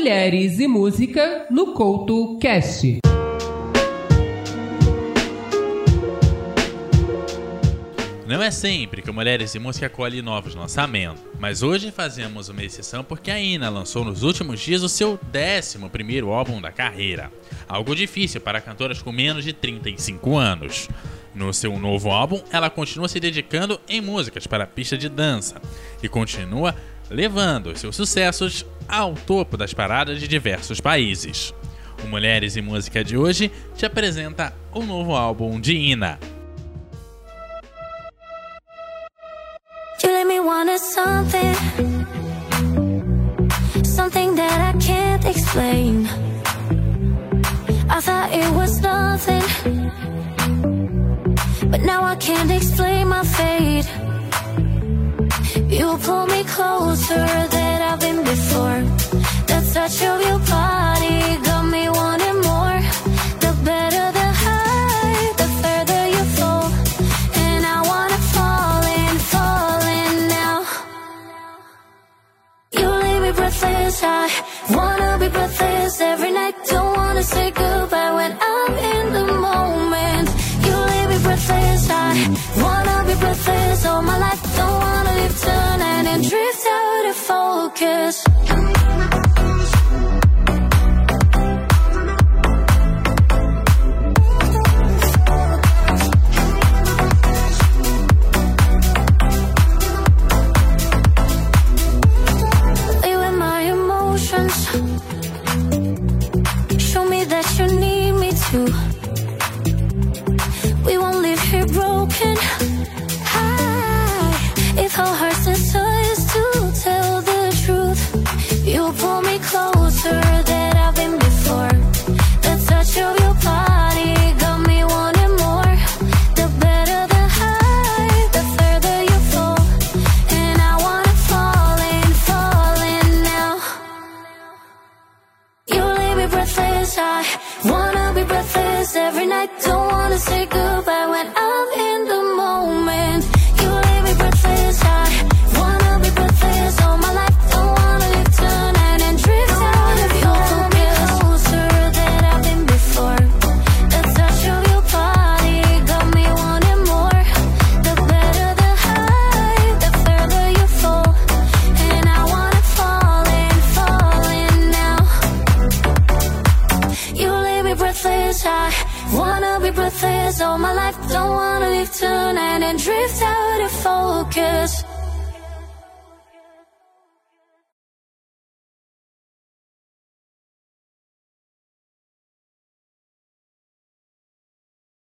Mulheres e Música no Couto Cast. Não é sempre que Mulheres e Música colhe novos lançamentos, mas hoje fazemos uma exceção porque a Ina lançou nos últimos dias o seu 11 álbum da carreira, algo difícil para cantoras com menos de 35 anos. No seu novo álbum, ela continua se dedicando em músicas para a pista de dança e continua levando seus sucessos ao topo das paradas de diversos países. O Mulheres e Música de hoje te apresenta o novo álbum de Ina. I thought it was nothing, but now I can't explain my fate. You pull me closer than I've been before. The touch of your body got me wanting more. The better the high, the further you fall, and I wanna fall in, fall in now. You leave me breathless, I wanna be breathless every night. Don't wanna say goodbye when I'm in the moment. You leave me breathless, I wanna be breathless all my life. Don't wanna tonight and drift out of focus. Show me that you need me. I wanna be breathless every night. Don't wanna say goodbye when I'm I wanna be breathless all my life. Don't wanna leave tonight and drift out of focus.